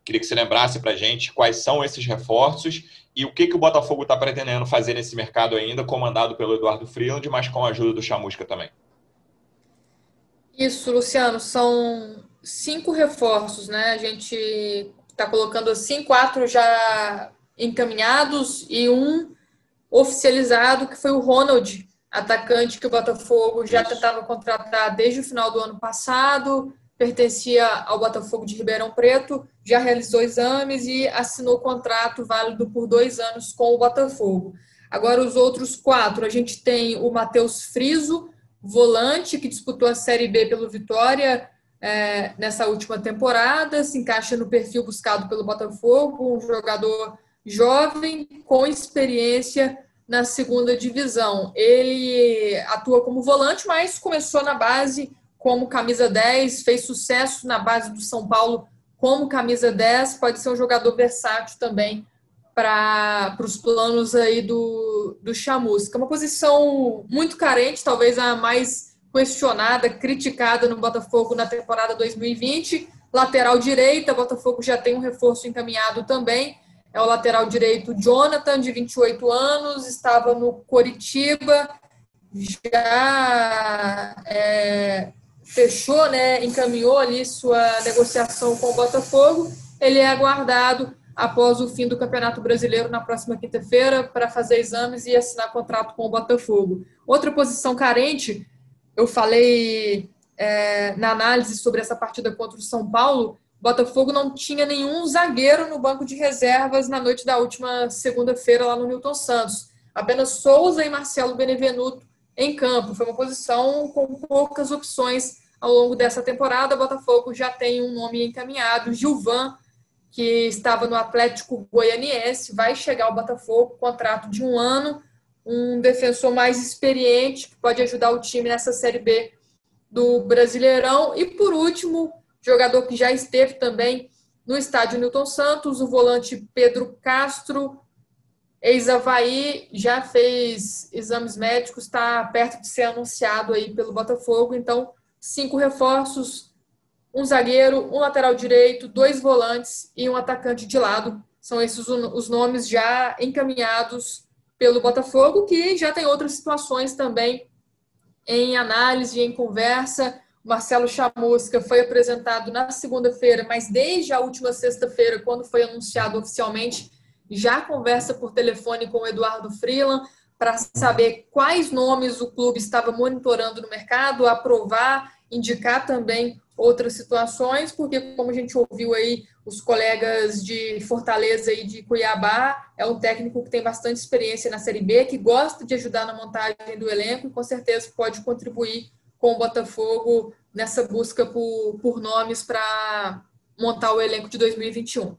Queria que você lembrasse para gente quais são esses reforços e o que, que o Botafogo está pretendendo fazer nesse mercado ainda, comandado pelo Eduardo Freeland, mas com a ajuda do Chamusca também. Isso, Luciano, são cinco reforços, né? A gente está colocando assim, quatro já encaminhados e um oficializado, que foi o Ronald, atacante que o Botafogo já Isso. tentava contratar desde o final do ano passado, pertencia ao Botafogo de Ribeirão Preto, já realizou exames e assinou contrato válido por dois anos com o Botafogo. Agora, os outros quatro, a gente tem o Matheus Friso, volante, que disputou a Série B pelo Vitória é, nessa última temporada, se encaixa no perfil buscado pelo Botafogo, um jogador jovem com experiência na segunda divisão. Ele atua como volante, mas começou na base como camisa 10, fez sucesso na base do São Paulo como camisa 10, pode ser um jogador versátil também para os planos aí do, do Chamusca. Uma posição muito carente, talvez a mais questionada, criticada no Botafogo na temporada 2020. Lateral direita, Botafogo já tem um reforço encaminhado também é o lateral direito Jonathan, de 28 anos, estava no Coritiba, já é, fechou, né, encaminhou ali sua negociação com o Botafogo. Ele é aguardado após o fim do Campeonato Brasileiro na próxima quinta-feira para fazer exames e assinar contrato com o Botafogo. Outra posição carente, eu falei é, na análise sobre essa partida contra o São Paulo, Botafogo não tinha nenhum zagueiro no banco de reservas na noite da última segunda-feira lá no Newton Santos. apenas Souza e Marcelo Benevenuto em campo. Foi uma posição com poucas opções ao longo dessa temporada. O Botafogo já tem um nome encaminhado, Gilvan, que estava no Atlético Goianiense, vai chegar ao Botafogo, contrato de um ano, um defensor mais experiente que pode ajudar o time nessa Série B do Brasileirão. E por último, jogador que já esteve também no estádio Newton Santos, o volante Pedro Castro, ex-Havaí, já fez exames médicos, está perto de ser anunciado aí pelo Botafogo. Então, cinco reforços, um zagueiro, um lateral direito, dois volantes e um atacante de lado. São esses os nomes já encaminhados pelo Botafogo, que já tem outras situações também em análise, em conversa. O Marcelo Chamusca foi apresentado na segunda-feira, mas desde a última sexta-feira, quando foi anunciado oficialmente, já conversa por telefone com o Eduardo Freeland para saber quais nomes o clube estava monitorando no mercado, aprovar, indicar também outras situações, porque como a gente ouviu aí os colegas de Fortaleza e de Cuiabá, é um técnico que tem bastante experiência na Série B, que gosta de ajudar na montagem do elenco e com certeza pode contribuir com o Botafogo nessa busca por, por nomes para montar o elenco de 2021.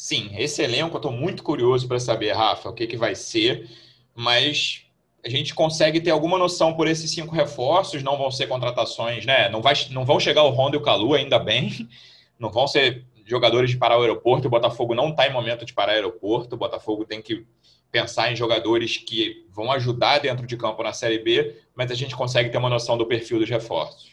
Sim, esse elenco eu estou muito curioso para saber, Rafa, o que, que vai ser, mas a gente consegue ter alguma noção por esses cinco reforços, não vão ser contratações, né? Não, vai, não vão chegar o Rondo e o Calu, ainda bem, não vão ser jogadores de parar o aeroporto, o Botafogo não está em momento de parar o aeroporto, o Botafogo tem que pensar em jogadores que vão ajudar dentro de campo na Série B, mas a gente consegue ter uma noção do perfil dos reforços.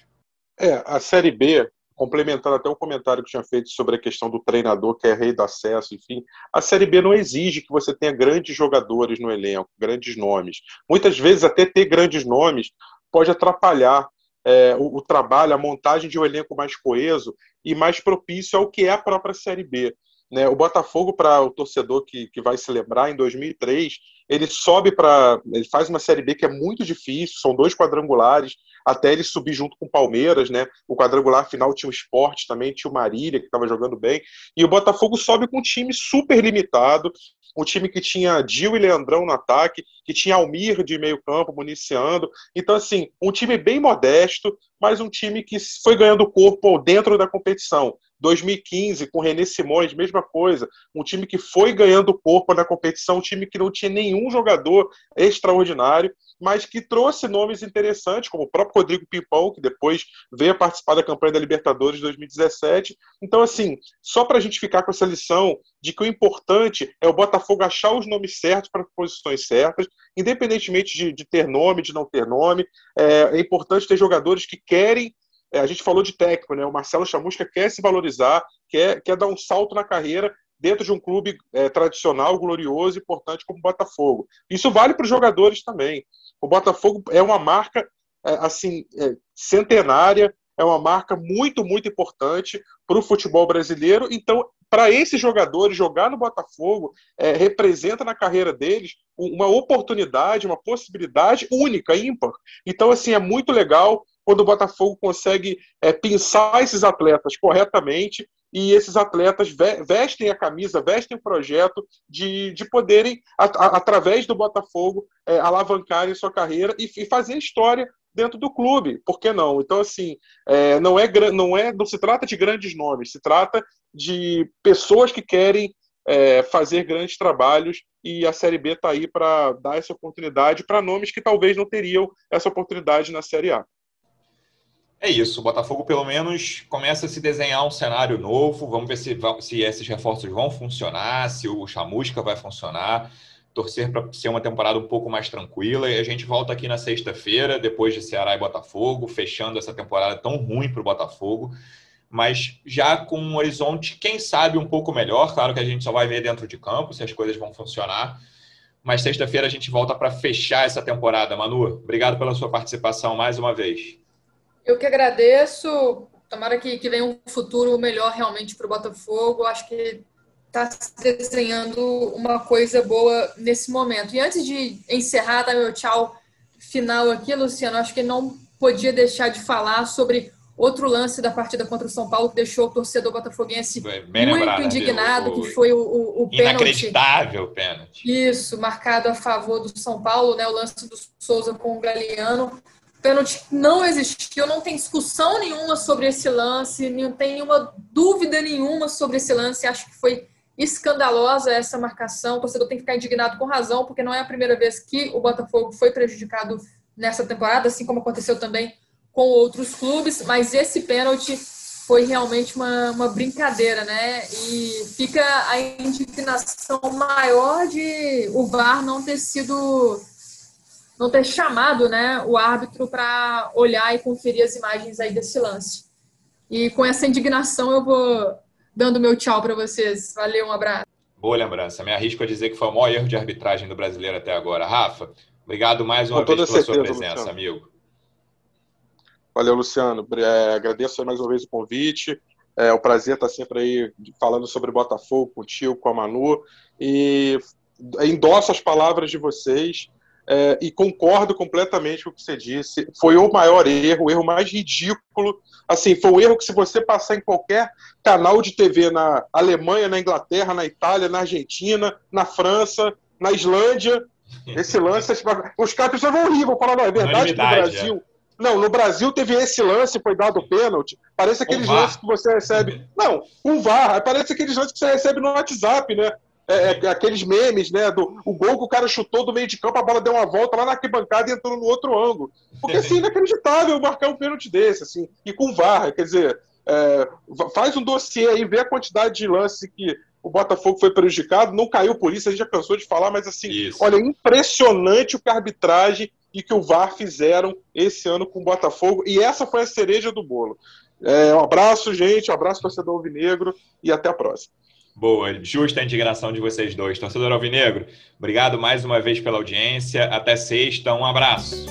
É, a Série B, complementando até um comentário que tinha feito sobre a questão do treinador, que é rei do acesso, enfim, a Série B não exige que você tenha grandes jogadores no elenco, grandes nomes. Muitas vezes, até ter grandes nomes pode atrapalhar é, o, o, trabalho, a montagem de um elenco mais coeso e mais propício ao que é a própria Série B. Né? O Botafogo, para o torcedor que, que vai se lembrar, em 2003, ele sobe para. Ele faz uma Série B que é muito difícil, são dois quadrangulares, até ele subir junto com o Palmeiras, né? O quadrangular final tinha o Esporte também, tinha o Marília, que estava jogando bem. E o Botafogo sobe com um time super limitado, um time que tinha Dil e Leandrão no ataque, que tinha Almir de meio campo municiando. Então, assim, um time bem modesto, mas um time que foi ganhando corpo dentro da competição. 2015, com René Simões, mesma coisa. Um time que foi ganhando corpo na competição, um time que não tinha nenhum jogador extraordinário, mas que trouxe nomes interessantes, como o próprio Rodrigo Pimpão, que depois veio a participar da campanha da Libertadores de 2017. Então, assim, só para a gente ficar com essa lição de que o importante é o Botafogo achar os nomes certos para posições certas, independentemente de, de ter nome, de não ter nome. É, é importante ter jogadores que querem é, a gente falou de técnico, né? O Marcelo Chamusca quer se valorizar, quer, quer dar um salto na carreira dentro de um clube é, tradicional, glorioso e importante como o Botafogo. Isso vale para os jogadores também. O Botafogo é uma marca assim é, centenária, é uma marca muito, muito importante para o futebol brasileiro. Então, para esses jogadores, jogar no Botafogo é, representa na carreira deles uma oportunidade, uma possibilidade única, ímpar. Então, assim, é muito legal quando o Botafogo consegue é, pensar esses atletas corretamente e esses atletas vestem a camisa, vestem o projeto de, de poderem, a, a, através do Botafogo, é, alavancarem sua carreira e, e fazer história dentro do clube, por que não? Então, assim, é, não, é, não, é, não se trata de grandes nomes, se trata de pessoas que querem é, fazer grandes trabalhos e a Série B está aí para dar essa oportunidade para nomes que talvez não teriam essa oportunidade na Série A. É isso, o Botafogo pelo menos começa a se desenhar um cenário novo. Vamos ver se, se esses reforços vão funcionar, se o Chamusca vai funcionar. Torcer para ser uma temporada um pouco mais tranquila. E a gente volta aqui na sexta-feira, depois de Ceará e Botafogo, fechando essa temporada tão ruim para o Botafogo, mas já com um horizonte, quem sabe, um pouco melhor. Claro que a gente só vai ver dentro de campo se as coisas vão funcionar. Mas sexta-feira a gente volta para fechar essa temporada. Manu, obrigado pela sua participação mais uma vez. Eu que agradeço. Tomara que, que venha um futuro melhor realmente para o Botafogo. Acho que está se desenhando uma coisa boa nesse momento. E antes de encerrar, dar meu tchau final aqui, Luciano, acho que não podia deixar de falar sobre outro lance da partida contra o São Paulo que deixou o torcedor botafoguense Bem muito lembrado, indignado, o, que foi o, o, o pênalti. Inacreditável pênalti. Isso, marcado a favor do São Paulo, né? O lance do Souza com o Galeano. Pênalti não existiu, não tem discussão nenhuma sobre esse lance, não tem nenhuma dúvida nenhuma sobre esse lance. Acho que foi escandalosa essa marcação. O torcedor tem que ficar indignado com razão, porque não é a primeira vez que o Botafogo foi prejudicado nessa temporada, assim como aconteceu também com outros clubes, mas esse pênalti foi realmente uma, uma brincadeira, né? E fica a indignação maior de o VAR não ter sido não ter chamado, né, o árbitro para olhar e conferir as imagens aí desse lance. E com essa indignação eu vou dando meu tchau para vocês. Valeu, um abraço. Boa lembrança. Me arrisco a dizer que foi o maior erro de arbitragem do brasileiro até agora. Rafa, obrigado mais uma vez pela certeza, sua presença, Luciano. amigo. Valeu, Luciano. É, agradeço mais uma vez o convite. É um prazer estar sempre aí falando sobre Botafogo contigo, com a Manu. E endosso as palavras de vocês é, e concordo completamente com o que você disse. Foi o maior erro, o erro mais ridículo. Assim, foi um erro que se você passar em qualquer canal de TV na Alemanha, na Inglaterra, na Itália, na Argentina, na França, na Islândia, esse lance, os caras vão rir, vão falar, não, é verdade que no Brasil... É. Não, no Brasil teve esse lance, foi dado pênalti. Parece aqueles lances que você recebe. Não, um VAR. Parece aqueles lances que você recebe no WhatsApp, né? É, é, aqueles memes, né? Do, o gol que o cara chutou do meio de campo, a bola deu uma volta lá na arquibancada e entrou no outro ângulo. Porque assim, inacreditável marcar um pênalti desse, assim, e com VAR. Quer dizer, é, faz um dossiê aí, vê a quantidade de lances que o Botafogo foi prejudicado, não caiu por isso, a gente já cansou de falar, mas assim, isso. olha, impressionante o que a arbitragem e que o VAR fizeram esse ano com o Botafogo, e essa foi a cereja do bolo. É, um abraço, gente, um abraço, torcedor Alvinegro, e até a próxima. Boa, justa a indignação de vocês dois. Torcedor Alvinegro, obrigado mais uma vez pela audiência. Até sexta, um abraço.